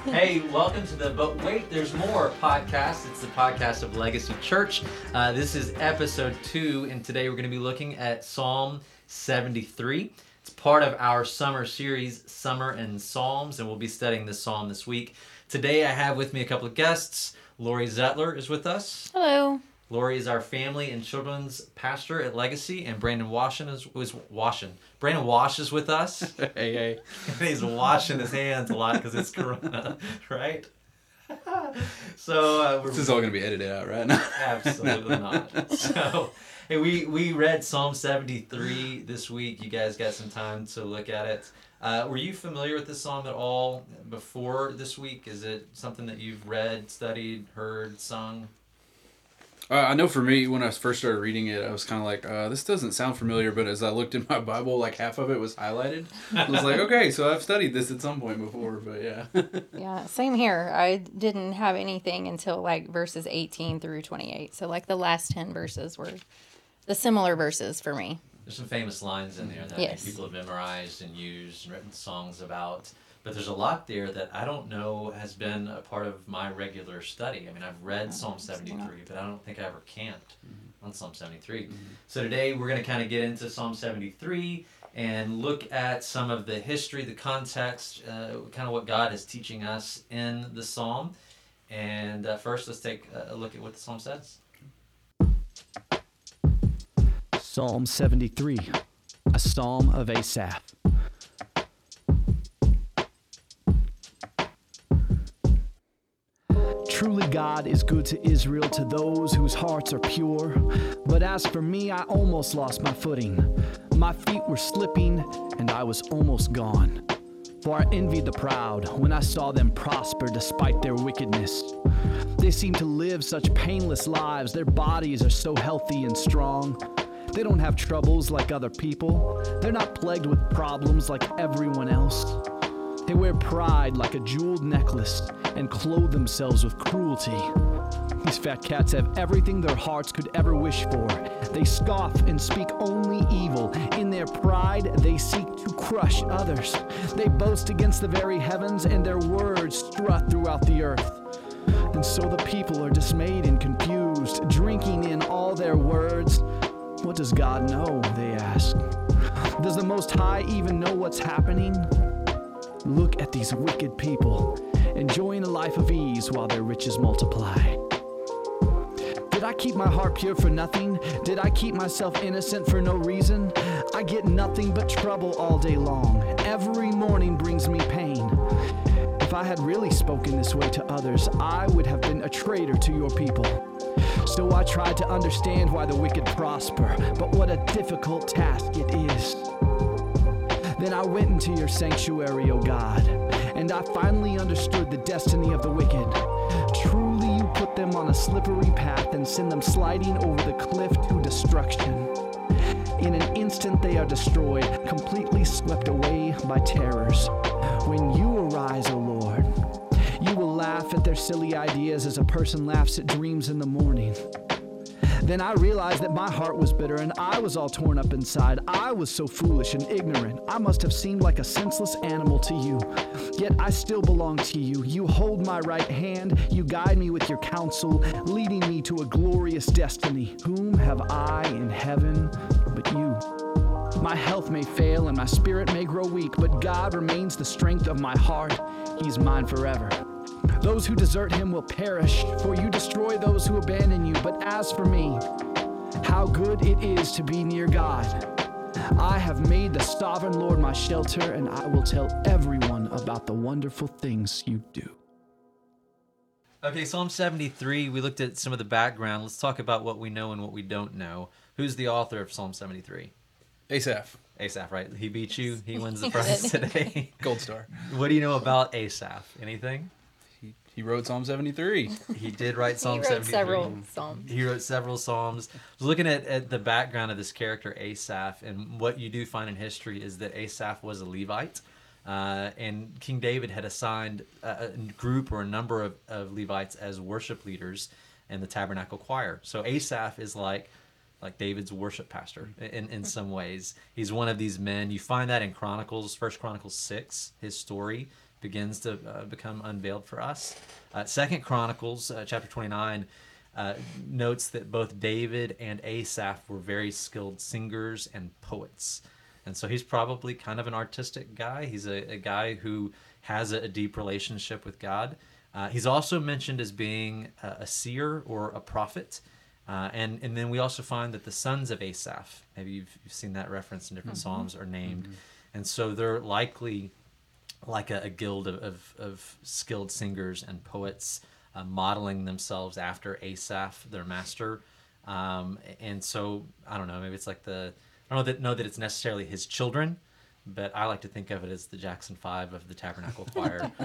hey, welcome to the But Wait, There's More podcast. It's the podcast of Legacy Church. Uh, this is episode two, and today we're going to be looking at Psalm 73. It's part of our summer series, Summer and Psalms, and we'll be studying this psalm this week. Today I have with me a couple of guests. Lori Zettler is with us. Hello. Lori is our family and children's pastor at Legacy, and Brandon Washin is was Washin. Brandon washes with us. hey, hey. He's washing his hands a lot because it's Corona, right? so uh, this is all going to be edited out, right? now. absolutely not. So hey, we we read Psalm seventy three this week. You guys got some time to look at it. Uh, were you familiar with this psalm at all before this week? Is it something that you've read, studied, heard, sung? Uh, I know for me, when I first started reading it, I was kind of like, uh, this doesn't sound familiar. But as I looked in my Bible, like half of it was highlighted. I was like, okay, so I've studied this at some point before. But yeah. Yeah, same here. I didn't have anything until like verses 18 through 28. So, like the last 10 verses were the similar verses for me. There's some famous lines in there that Yes. people have memorized and used and written songs about. But there's a lot there that I don't know has been a part of my regular study. I mean, I've read Psalm 73, but I don't think I ever camped on Psalm 73. So today we're going to kind of get into Psalm 73 and look at some of the history, the context, uh, kind of what God is teaching us in the psalm. And uh, first, let's take a look at what the psalm says. Psalm 73, a psalm of Asaph. Truly, God is good to Israel, to those whose hearts are pure. But as for me, I almost lost my footing. My feet were slipping, and I was almost gone. For I envied the proud when I saw them prosper despite their wickedness. They seem to live such painless lives, their bodies are so healthy and strong. They don't have troubles like other people, they're not plagued with problems like everyone else. They wear pride like a jeweled necklace and clothe themselves with cruelty. These fat cats have everything their hearts could ever wish for. They scoff and speak only evil. In their pride, they seek to crush others. They boast against the very heavens, and their words strut throughout the earth. And so the people are dismayed and confused, drinking in all their words. What does God know? They ask. Does the Most High even know what's happening? Look at these wicked people, enjoying a life of ease while their riches multiply. Did I keep my heart pure for nothing? Did I keep myself innocent for no reason? I get nothing but trouble all day long. Every morning brings me pain. If I had really spoken this way to others, I would have been a traitor to your people. So I tried to understand why the wicked prosper, but what a difficult task it is. Then I went into your sanctuary, O God, and I finally understood the destiny of the wicked. Truly, you put them on a slippery path and send them sliding over the cliff to destruction. In an instant, they are destroyed, completely swept away by terrors. When you arise, O Lord, you will laugh at their silly ideas as a person laughs at dreams in the morning. Then I realized that my heart was bitter and I was all torn up inside. I was so foolish and ignorant. I must have seemed like a senseless animal to you. Yet I still belong to you. You hold my right hand. You guide me with your counsel, leading me to a glorious destiny. Whom have I in heaven but you? My health may fail and my spirit may grow weak, but God remains the strength of my heart. He's mine forever. Those who desert him will perish, for you destroy those who abandon you. But as for me, how good it is to be near God. I have made the sovereign Lord my shelter, and I will tell everyone about the wonderful things you do. Okay, Psalm 73, we looked at some of the background. Let's talk about what we know and what we don't know. Who's the author of Psalm 73? Asaph, Asaph, right? He beat you. He wins the prize today. Gold Star. what do you know about Asaph? Anything? He, he wrote Psalm 73. He did write Psalm he wrote 73. several psalms. He wrote several psalms. I was looking at, at the background of this character, Asaph, and what you do find in history is that Asaph was a Levite. Uh, and King David had assigned a, a group or a number of, of Levites as worship leaders in the tabernacle choir. So Asaph is like like David's worship pastor in, in some ways. He's one of these men. You find that in Chronicles, First Chronicles six, his story. Begins to uh, become unveiled for us. Uh, Second Chronicles uh, chapter 29 uh, notes that both David and Asaph were very skilled singers and poets. And so he's probably kind of an artistic guy. He's a, a guy who has a, a deep relationship with God. Uh, he's also mentioned as being a, a seer or a prophet. Uh, and, and then we also find that the sons of Asaph, maybe you've, you've seen that reference in different Psalms, are named. And so they're likely like a, a guild of, of, of skilled singers and poets uh, modeling themselves after Asaph, their master. Um, and so I don't know, maybe it's like the I don't know that know that it's necessarily his children, but I like to think of it as the Jackson Five of the Tabernacle Choir,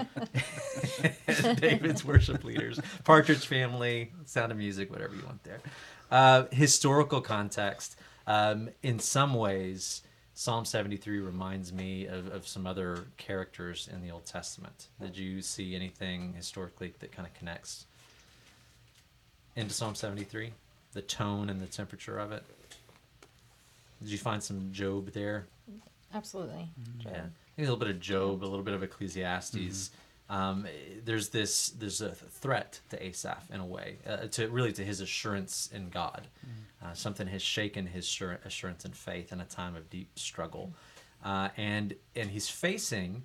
David's worship leaders, Partridge Family, Sound of Music, whatever you want there. Uh, historical context, um, in some ways, Psalm 73 reminds me of, of some other characters in the Old Testament. Did you see anything historically that kind of connects into Psalm 73? The tone and the temperature of it? Did you find some Job there? Absolutely. Mm-hmm. Yeah, Maybe a little bit of Job, a little bit of Ecclesiastes. Mm-hmm. Um, there's this there's a threat to Asaph in a way, uh, to really to his assurance in God. Uh, something has shaken his assur- assurance and faith in a time of deep struggle, uh, and and he's facing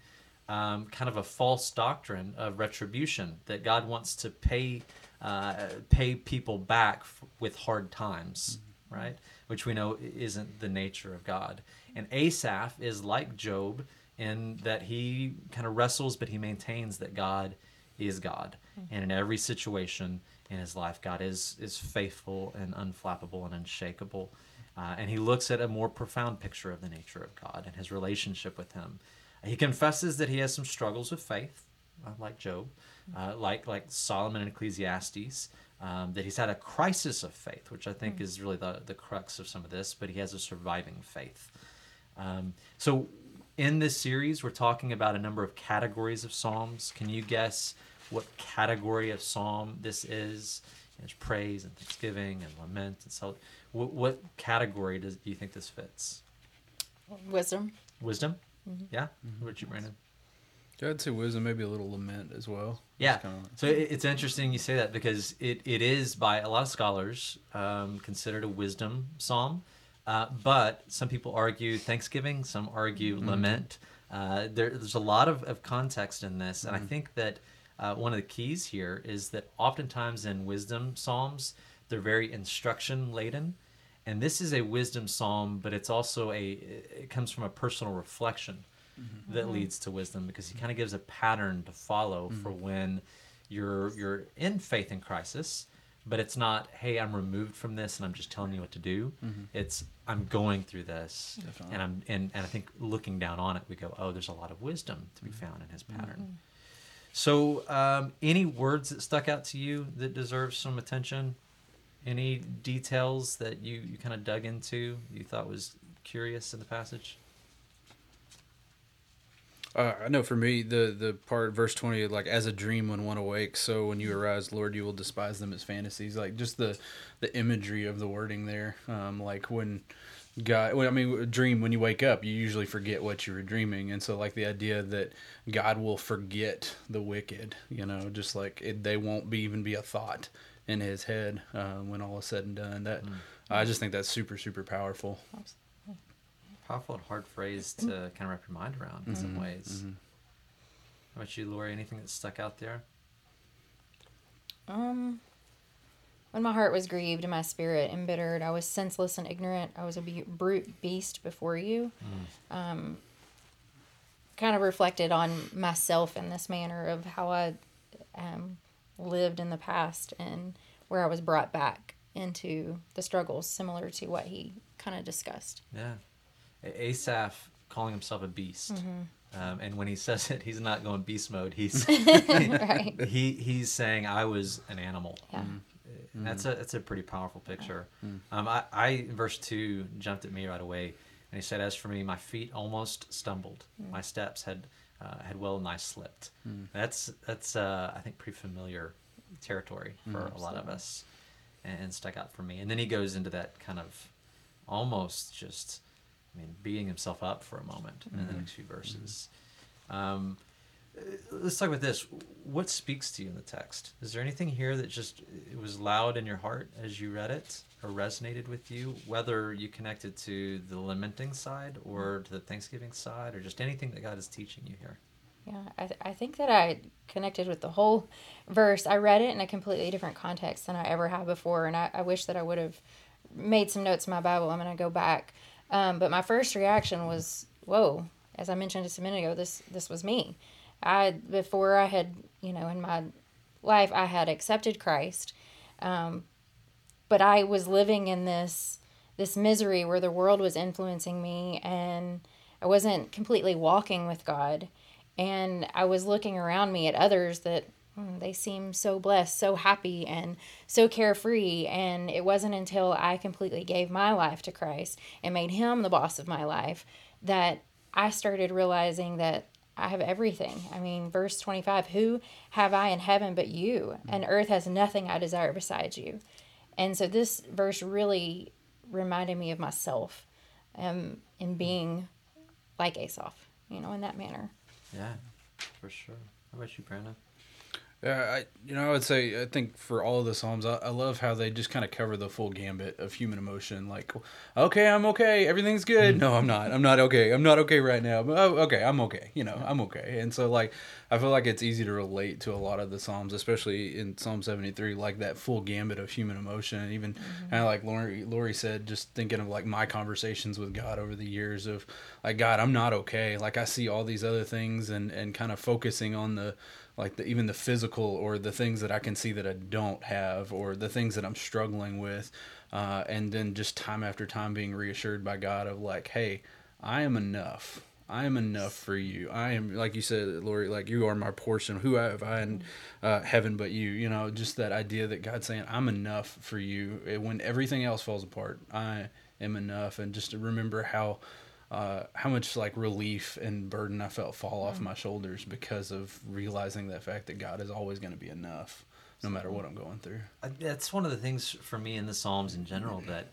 um, kind of a false doctrine of retribution that God wants to pay uh, pay people back f- with hard times, right? Which we know isn't the nature of God. And Asaph is like Job in that he kind of wrestles, but he maintains that God is God, and in every situation in his life, God is is faithful and unflappable and unshakable. Uh, and he looks at a more profound picture of the nature of God and his relationship with Him. He confesses that he has some struggles with faith, uh, like Job, uh, like like Solomon and Ecclesiastes. Um, that he's had a crisis of faith, which I think is really the the crux of some of this. But he has a surviving faith. Um, so, in this series, we're talking about a number of categories of psalms. Can you guess what category of psalm this is? There's praise and thanksgiving and lament and so. What, what category does do you think this fits? Wisdom. Wisdom. Yeah. What about you, Brandon? Yeah, I'd say wisdom, maybe a little lament as well. Yeah. It's kinda like- So it, it's interesting you say that because it, it is by a lot of scholars um, considered a wisdom psalm, uh, but some people argue Thanksgiving, some argue lament. Uh, there, there's a lot of, of context in this, and I think that uh, one of the keys here is that oftentimes in wisdom psalms they're very instruction laden, and this is a wisdom psalm, but it's also a it comes from a personal reflection that leads to wisdom because he kind of gives a pattern to follow for when you're you're in faith in crisis but it's not hey i'm removed from this and i'm just telling you what to do. Mm-hmm. It's i'm going through this Definitely. and i'm and, and i think looking down on it we go oh there's a lot of wisdom to be mm-hmm. found in his mm-hmm. pattern. So um, any words that stuck out to you that deserve some attention? Any details that you, you kind of dug into you thought was curious in the passage Uh, I know for me, the the part verse twenty, like as a dream when one awakes, so when you arise, Lord, you will despise them as fantasies. Like just the the imagery of the wording there, um, like when God, well, I mean, a dream when you wake up, you usually forget what you were dreaming, and so like the idea that God will forget the wicked, you know, just like it, they won't be even be a thought in His head uh, when all is said and done. That I just think that's super super powerful. Powerful and hard phrase to kind of wrap your mind around in some ways. How about you, Lori? Anything that stuck out there? Um, when my heart was grieved and my spirit embittered, I was senseless and ignorant. I was a be- brute beast before you. Um, kind of reflected on myself in this manner of how I um, lived in the past and where I was brought back into the struggles, similar to what he kind of discussed. Yeah, A- Asaph calling himself a beast, um, and when he says it, he's not going beast mode. He's right. he he's saying I was an animal. Yeah. And That's a that's a pretty powerful picture. Um, I, I in verse two jumped at me right away, and he said, "As for me, my feet almost stumbled; my steps had uh, had well nigh slipped." That's that's uh, I think pretty familiar territory for a lot of us, and, and stuck out for me. And then he goes into that kind of almost just, I mean, beating himself up for a moment in the mm-hmm. next few verses. Mm-hmm. Um, let's talk about this. What speaks to you in the text? Is there anything here that just it was loud in your heart as you read it, or resonated with you? Whether you connected to the lamenting side, or mm-hmm. to the Thanksgiving side, or just anything that God is teaching you here. Yeah, I, th- I think that I connected with the whole verse. I read it in a completely different context than I ever have before, and I, I wish that I would have made some notes in my Bible. I'm going to go back. Um, but my first reaction was, whoa, as I mentioned just a minute ago, this, this was me. I, before I had, you know, in my life, I had accepted Christ. Um, but I was living in this, this misery where the world was influencing me and I wasn't completely walking with God and I was looking around me at others that they seem so blessed, so happy, and so carefree. And it wasn't until I completely gave my life to Christ and made Him the boss of my life that I started realizing that I have everything. I mean, verse 25 Who have I in heaven but you? And earth has nothing I desire besides you. And so this verse really reminded me of myself um, in being like Asaph, you know, in that manner. Yeah, for sure. How about you, Brandon? Yeah, I you know I would say I think for all of the psalms I, I love how they just kind of cover the full gambit of human emotion. Like, okay, I'm okay, everything's good. Mm-hmm. No, I'm not. I'm not okay. I'm not okay right now. But, oh, okay, I'm okay. You know, I'm okay. And so like I feel like it's easy to relate to a lot of the psalms, especially in Psalm 73, like that full gambit of human emotion. And even mm-hmm. kind of like Lori, Lori said, just thinking of like my conversations with God over the years of like God, I'm not okay. Like I see all these other things and and kind of focusing on the like the, even the physical or the things that I can see that I don't have or the things that I'm struggling with, uh, and then just time after time being reassured by God of like, hey, I am enough. I am enough for you. I am, like you said, Lori, like you are my portion. Who have I in uh, heaven but you? You know, just that idea that God's saying, I'm enough for you. When everything else falls apart, I am enough. And just to remember how uh, how much like relief and burden I felt fall off my shoulders because of realizing that fact that God is always going to be enough, no matter what I'm going through. Uh, That's one of the things for me in the Psalms in general that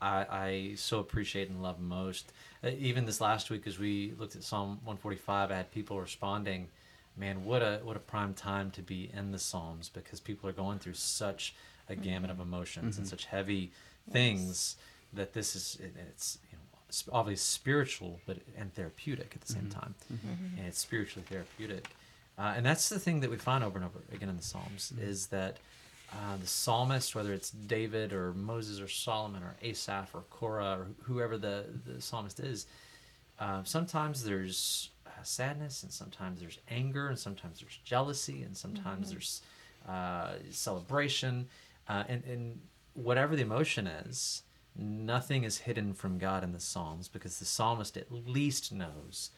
I, I so appreciate and love most. Uh, even this last week, as we looked at Psalm 145, I had people responding, "Man, what a what a prime time to be in the Psalms because people are going through such a gamut of emotions and such heavy things that this is it, it's you know obviously spiritual but and therapeutic at the same time, and it's spiritually therapeutic." Uh, and that's the thing that we find over and over again in the Psalms is that uh, the psalmist, whether it's David or Moses or Solomon or Asaph or Korah or whoever the, the psalmist is, uh, sometimes there's uh, sadness and sometimes there's anger and sometimes there's jealousy and sometimes there's uh, celebration. Uh, and, and whatever the emotion is, nothing is hidden from God in the Psalms because the psalmist at least knows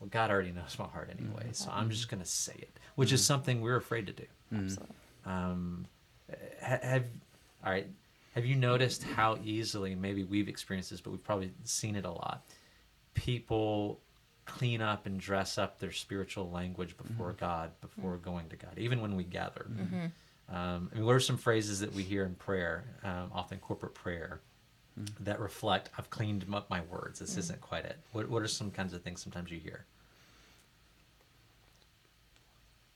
well, God already knows my heart anyway, so I'm just going to say it, which is something we're afraid to do. Absolutely. Um, ha- have all right. Have you noticed how easily maybe we've experienced this, but we've probably seen it a lot? People clean up and dress up their spiritual language before God, before going to God, even when we gather. Um, I mean, what are some phrases that we hear in prayer, um, often corporate prayer, Mm-hmm. that reflect I've cleaned up my words. This mm-hmm. isn't quite it. What What are some kinds of things sometimes you hear?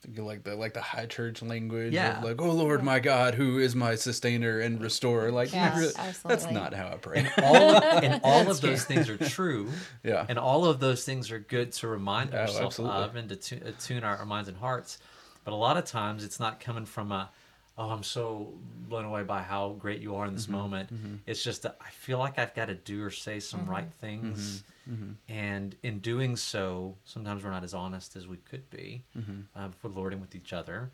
Thinking like the like the high church language, Yeah. of like oh Lord my God, who is my sustainer and mm-hmm. restorer. Like Yes, really- that's not how I pray. all of, and all of those things are true. Yeah. And all of those things are good to remind Oh, ourselves absolutely. of and to tu- uh, attune our, our minds and hearts. But a lot of times it's not coming from a, oh, I'm so blown away by how great you are in this Mm-hmm. moment. It's just that I feel like I've got to do or say some right things. Mm-hmm. And in doing so, sometimes we're not as honest as we could be Mm-hmm. uh, before the Lord and with each other.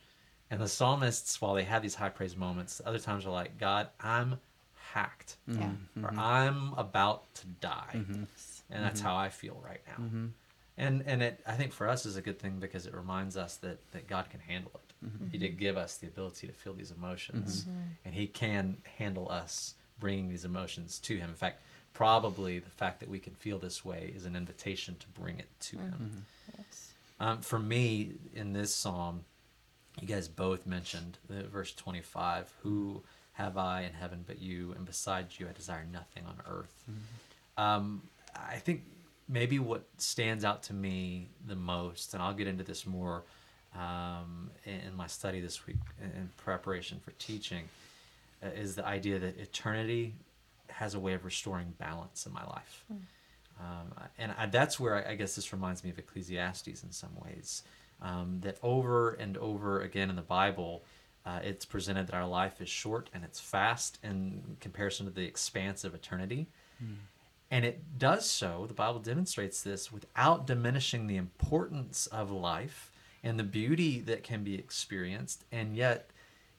And the psalmists, while they have these high praise moments, other times are like, God, I'm hacked Yeah. or I'm about to die, and that's how I feel right now. And and it I think for us is a good thing because it reminds us that that God can handle it. Mm-hmm. He did give us the ability to feel these emotions, mm-hmm. Mm-hmm. and He can handle us bringing these emotions to Him. In fact, probably the fact that we can feel this way is an invitation to bring it to Him. Yes. Um, for me, in this psalm, you guys both mentioned the verse 25 Who have I in heaven but you, and besides you, I desire nothing on earth. Um, I think maybe what stands out to me the most, and I'll get into this more um, in, in my study this week in, in preparation for teaching, uh, is the idea that eternity has a way of restoring balance in my life. Um, and I, that's where I, I guess this reminds me of Ecclesiastes in some ways. Um, that over and over again in the Bible, uh, it's presented that our life is short and it's fast in comparison to the expanse of eternity. And it does so, the Bible demonstrates this, without diminishing the importance of life and the beauty that can be experienced. And yet,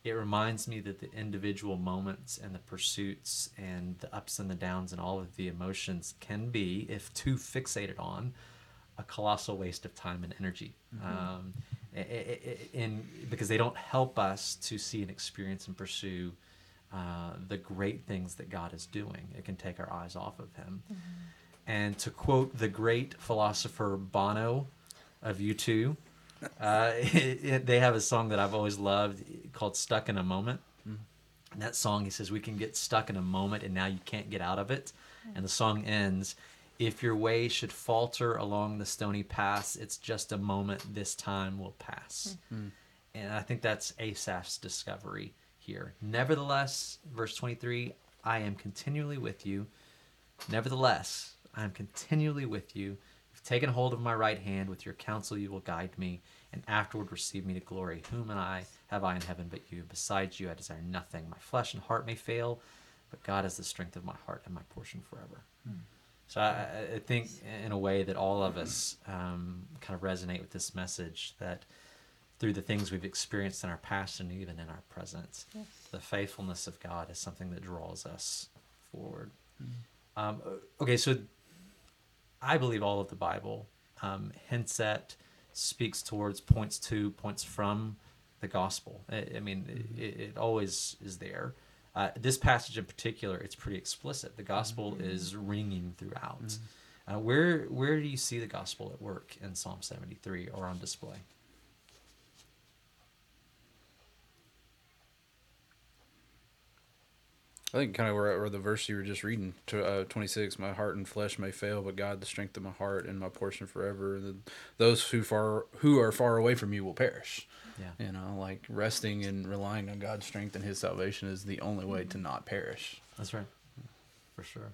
it reminds me that the individual moments and the pursuits and the ups and the downs and all of the emotions can be, if too fixated on, a colossal waste of time and energy. Um, i- in, because they don't help us to see and experience and pursue uh, the great things that God is doing. It can take our eyes off of Him. And to quote the great philosopher Bono of U2, uh, it, it- they have a song that I've always loved called Stuck in a Moment. Mm. And that song, he says, we can get stuck in a moment and now you can't get out of it. And the song ends, if your way should falter along the stony pass, it's just a moment, this time will pass. Hmm. Hmm. And I think that's Asaph's discovery here. Nevertheless, verse 23, I am continually with you. Nevertheless, I am continually with you. You've taken hold of my right hand. With your counsel, you will guide me, and afterward receive me to glory. Whom and I have I in heaven but you? Besides you, I desire nothing. My flesh and heart may fail, but God is the strength of my heart and my portion forever. So I, I- I think, in a way, that all of us um, kind of resonate with this message that through the things we've experienced in our past and even in our present, the faithfulness of God is something that draws us forward. Um, okay, so I believe all of the Bible um, hints at, speaks towards, points to, points from the gospel. I, I mean, it, it always is there. Uh, this passage in particular, it's pretty explicit. The gospel is ringing throughout. Uh, where where do you see the gospel at work in Psalm seventy three or on display? I think kind of where, where the verse you were just reading, to, uh, 26, my heart and flesh may fail, but God, the strength of my heart and my portion forever. The, those who far who are far away from you will perish. Yeah. You know, like resting and relying on God's strength and His salvation is the only way to not perish. That's right, for sure.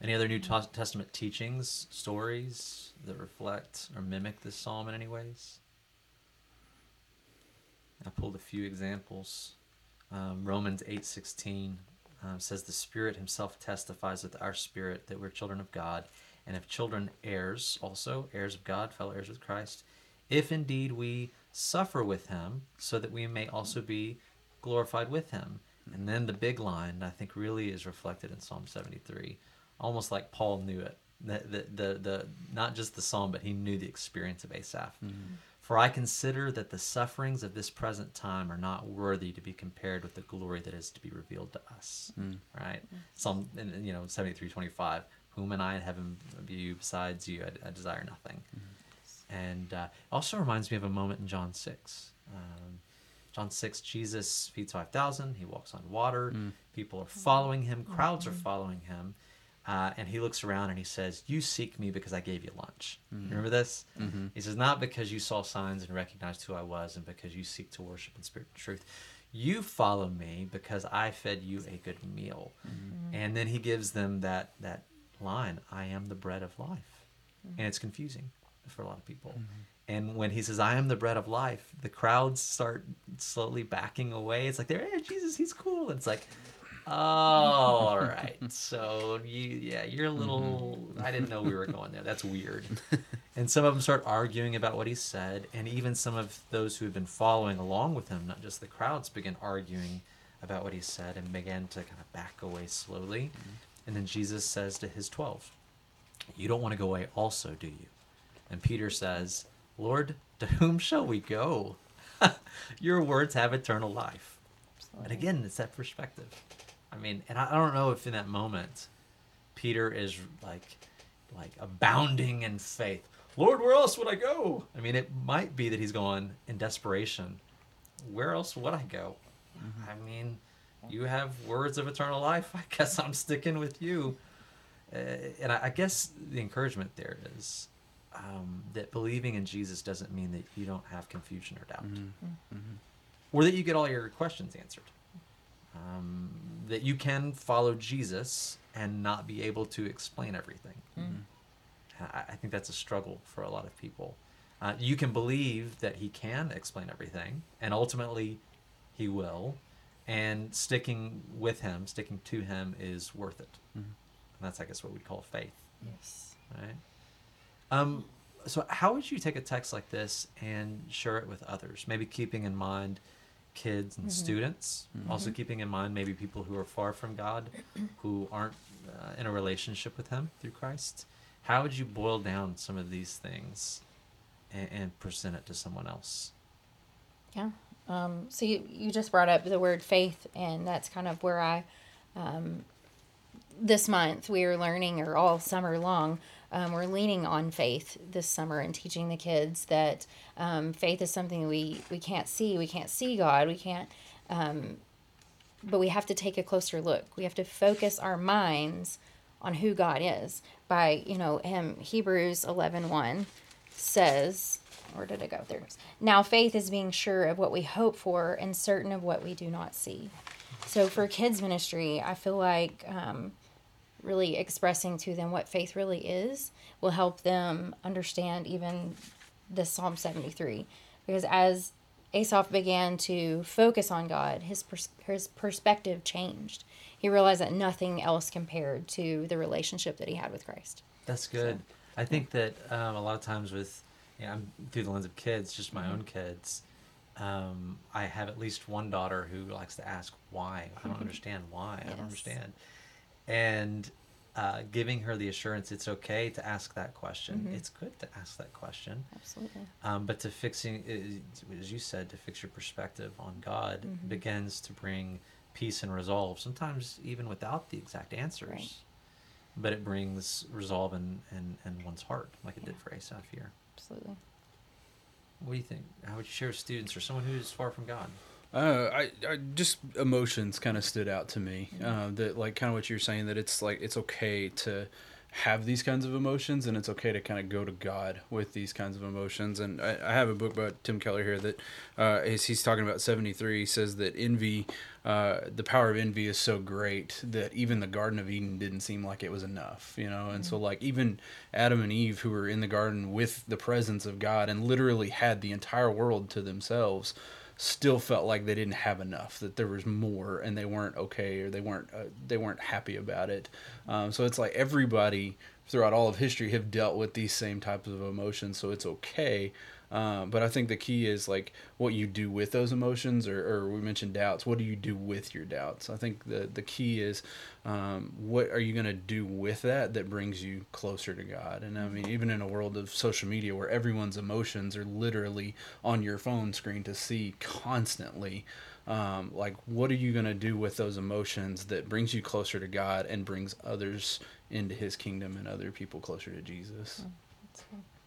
Any other New Testament teachings, stories that reflect or mimic this psalm in any ways? I pulled a few examples. Um, Romans eight sixteen um, says, "The Spirit Himself testifies with our spirit that we're children of God, and if children, heirs also, heirs of God, fellow heirs with Christ, if indeed we suffer with Him, so that we may also be glorified with Him." And then the big line, I think, really is reflected in Psalm seventy three, almost like Paul knew it. The, the, the, the not just the psalm, but he knew the experience of Asaph. For I consider that the sufferings of this present time are not worthy to be compared with the glory that is to be revealed to us. Right? Psalm, and, and, you know, seventy three twenty five. Whom and I in heaven view besides you, I, I desire nothing. And uh, also reminds me of a moment in John six. Um, John six, Jesus feeds five thousand. He walks on water. People are following him. Crowds are following him. Uh, and he looks around and he says, "You seek me because I gave you lunch." Mm-hmm. Remember this? Mm-hmm. He says, "Not because you saw signs and recognized who I was, and because you seek to worship in spirit and truth. You follow me because I fed you a good meal." Mm-hmm. And then he gives them that that line, "I am the bread of life," and it's confusing for a lot of people. And when he says, "I am the bread of life," the crowds start slowly backing away. It's like they're, "Hey, Jesus, he's cool." And it's like, Oh, all right. So you, yeah, you're a little. I didn't know we were going there. That's weird. And some of them start arguing about what he said, and even some of those who have been following along with him, not just the crowds, begin arguing about what he said and began to kind of back away slowly. And then Jesus says to his twelve, "You don't want to go away, also, do you?" And Peter says, "Lord, to whom shall we go? Your words have eternal life." And again, it's that perspective. I mean, and I I don't know if in that moment, Peter is like, like abounding in faith. Lord, where else would I go? I mean, it might be that he's going in desperation. Where else would I go? I mean, you have words of eternal life. I guess I'm sticking with you. Uh, and I, I guess the encouragement there is um, that believing in Jesus doesn't mean that you don't have confusion or doubt, or that you get all your questions answered. Um, that you can follow Jesus and not be able to explain everything. I, I think that's a struggle for a lot of people. Uh, you can believe that he can explain everything, and ultimately, he will. And sticking with him, sticking to him, is worth it. And that's, I guess, what we'd call faith, Yes. right? Um, so, how would you take a text like this and share it with others? Maybe keeping in mind kids and students, also keeping in mind maybe people who are far from God, who aren't uh, in a relationship with Him through Christ. How would you boil down some of these things and, and present it to someone else? Yeah. Um, so you, you just brought up the word faith, and that's kind of where I, um, this month, we are learning, or all summer long, um, we're leaning on faith this summer and teaching the kids that um, faith is something we, we can't see. We can't see God. We can't, um, but we have to take a closer look. We have to focus our minds on who God is by, you know, him, Hebrews 11 1 says, where did it go? There. Now faith is being sure of what we hope for and certain of what we do not see. So for kids ministry, I feel like um, really expressing to them what faith really is will help them understand even this Psalm 73. Because as Asaph began to focus on God, his, pers- his perspective changed. He realized that nothing else compared to the relationship that he had with Christ. That's good. I think that um, a lot of times with, you know, I'm through the lens of kids, just my own kids. Um, I have at least one daughter who likes to ask why. I don't understand why. I don't understand. And uh, giving her the assurance it's okay to ask that question. It's good to ask that question. Absolutely. Um, but to fixing, uh, as you said, to fix your perspective on God begins to bring peace and resolve. Sometimes even without the exact answers, Right. but it brings resolve in, in, in one's heart, like it did for Asaph here. Absolutely. What do you think? How would you share with students or someone who's far from God? Uh, I, I just emotions kind of stood out to me. Uh, that like kind of what you're saying that it's like it's okay to have these kinds of emotions and it's okay to kind of go to God with these kinds of emotions. And I, I have a book about Tim Keller here that uh, is he's talking about 73. He says that envy, uh, the power of envy is so great that even the Garden of Eden didn't seem like it was enough, you know. And so like even Adam and Eve who were in the garden with the presence of God and literally had the entire world to themselves still felt like they didn't have enough that there was more and they weren't okay or they weren't uh, they weren't happy about it. Um, so it's like everybody throughout all of history have dealt with these same types of emotions so it's okay um, but I think the key is like what you do with those emotions, or, or we mentioned doubts. What do you do with your doubts? I think the the key is um, what are you going to do with that that brings you closer to God? And I mean, even in a world of social media where everyone's emotions are literally on your phone screen to see constantly, um, like what are you going to do with those emotions that brings you closer to God and brings others into His kingdom and other people closer to Jesus?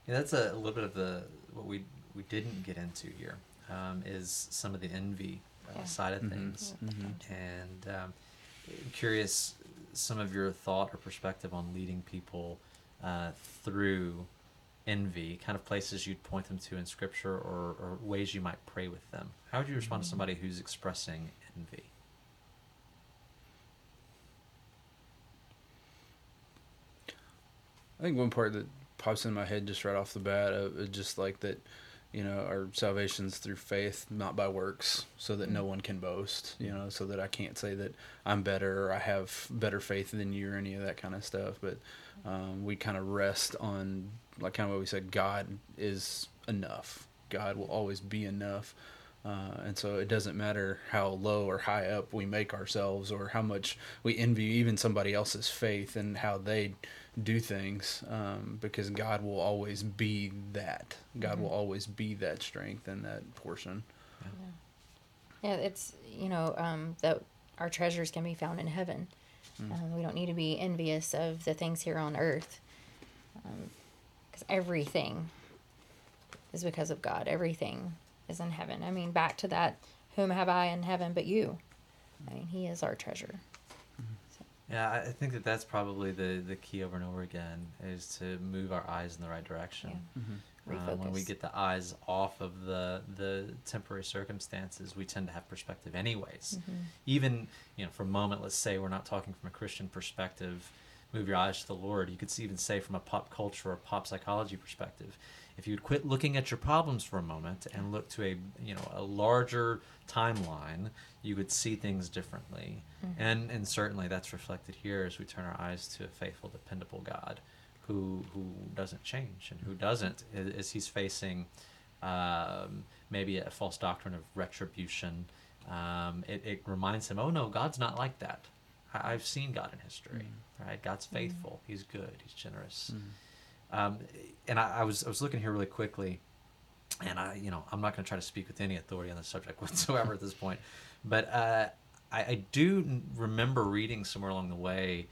Yeah, that's a, a little bit of the what we we didn't get into here um, is some of the envy uh, Yeah. side of Mhm. things, Mhm. and um, I'm curious some of your thought or perspective on leading people uh, through envy, kind of places you'd point them to in scripture, or, or ways you might pray with them. How would you respond to somebody who's expressing envy? I think one part that pops in my head just right off the bat uh, just like that, you know, our salvation's through faith, not by works, so that no one can boast, you know, so that I can't say that I'm better or I have better faith than you or any of that kind of stuff. But um, we kind of rest on, like kind of what we said, God is enough. God will always be enough. Uh, and so it doesn't matter how low or high up we make ourselves or how much we envy even somebody else's faith and how they do things um, because God will always be that. God will always be that strength and that portion. Yeah, it's you know um, that our treasures can be found in heaven. Um, we don't need to be envious of the things here on earth, because everything is because of God. Everything is in heaven. I mean, back to that, whom have I in heaven but you? I mean, He is our treasure. Yeah, I I think that that's probably the, the key over and over again is to move our eyes in the right direction. Yeah. Um, when we get the eyes off of the the temporary circumstances, we tend to have perspective anyways. Mm-hmm. Even you know, for a moment, let's say we're not talking from a Christian perspective. Move your eyes to the Lord. You could even say from a pop culture or pop psychology perspective, if you would quit looking at your problems for a moment and look to a you know a larger timeline, you would see things differently. And and certainly that's reflected here as we turn our eyes to a faithful, dependable God who who doesn't change and who doesn't as he's facing um, maybe a false doctrine of retribution. Um, it, it reminds him, oh no, God's not like that. I, I've seen God in history, right? God's faithful. He's good. He's generous. Um, and I, I was I was looking here really quickly, and I you know I'm not going to try to speak with any authority on the subject whatsoever at this point, but uh, I, I do remember reading somewhere along the way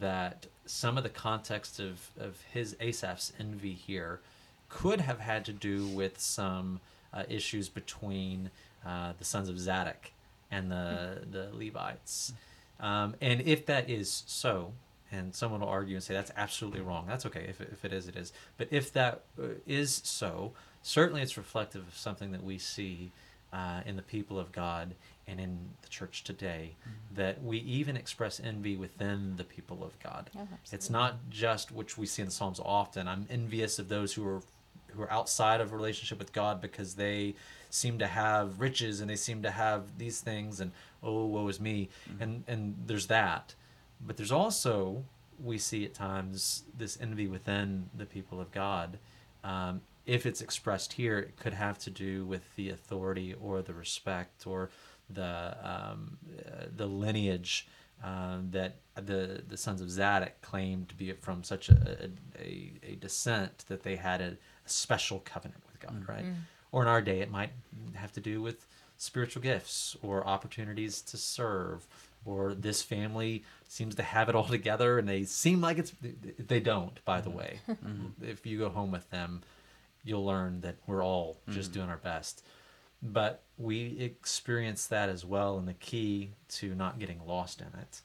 that some of the context of of his Asaph's envy here could have had to do with some uh, issues between uh, the sons of Zadok and the the Levites. Um, and if that is so, and someone will argue and say that's absolutely wrong, that's okay. If, if it is, it is. But if that uh, so, certainly it's reflective of something that we see uh, in the people of God and in the church today, that we even express envy within the people of God. Oh, it's not just which we see in the Psalms often. I'm envious of those who are who are outside of a relationship with God because they seem to have riches and they seem to have these things and oh woe is me and and there's that but there's also we see at times this envy within the people of God. Um, if it's expressed here it could have to do with the authority or the respect or the um, uh, the lineage um, that the the sons of Zadok claimed to be from such a, a, a descent that they had a, a special covenant with God, right? Or in our day, it might have to do with spiritual gifts or opportunities to serve, or this family seems to have it all together and they seem like it's they don't. By the mm-hmm. way, mm-hmm. if you go home with them, you'll learn that we're all just mm-hmm. doing our best. But we experience that as well and the key to not getting lost in it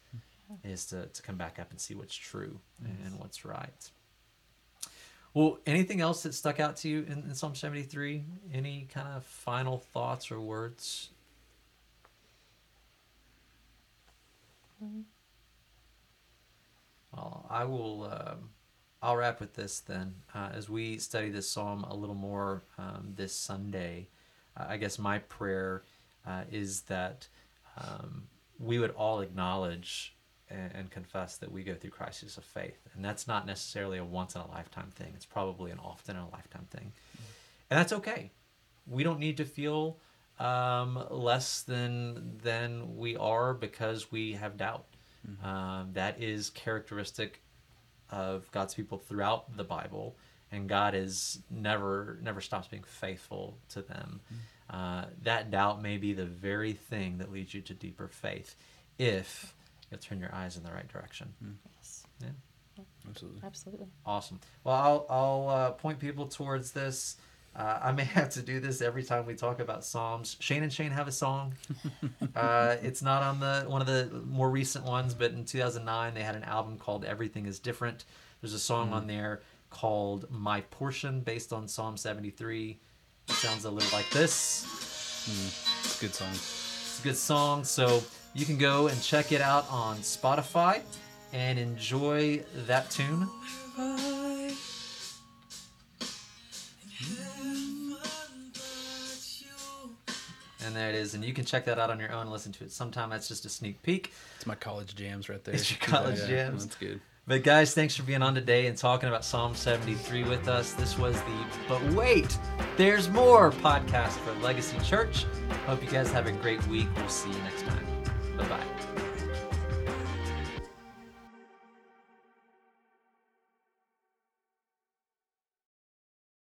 is to, to come back up and see what's true and what's right. Well anything else that stuck out to you in, in psalm 73 any kind of final thoughts or words well i will um, i'll wrap with this then uh, as we study this psalm a little more um, this sunday uh, I guess my prayer uh, is that um, we would all acknowledge and, and confess that we go through crises of faith, and that's not necessarily a once in a lifetime thing. It's probably an often in a lifetime thing, and that's okay. We don't need to feel um, less than than we are because we have doubt. Um, that is characteristic of God's people throughout the Bible, and God is never never stops being faithful to them. Uh, that doubt may be the very thing that leads you to deeper faith, if you'll turn your eyes in the right direction. Yes, Yeah, Absolutely. absolutely. awesome. Well, I'll I'll uh, point people towards this. Uh, I may have to do this every time we talk about Psalms. Shane and Shane have a song. uh, it's not on the one of the more recent ones, but in 2009 they had an album called Everything Is Different. There's a song on there called My Portion, based on Psalm 73. It sounds a little like this. It's a good song. It's a good song, so you can go and check it out on Spotify and enjoy that tune. And there it is, and you can check that out on your own and listen to it sometime. That's just a sneak peek. It's my college jams right there. It's your college Yeah, jams. That's good. But guys, thanks for being on today and talking about Psalm 73 with us. This was the But Wait, There's More podcast for Legacy Church. Hope you guys have a great week. We'll see you next time.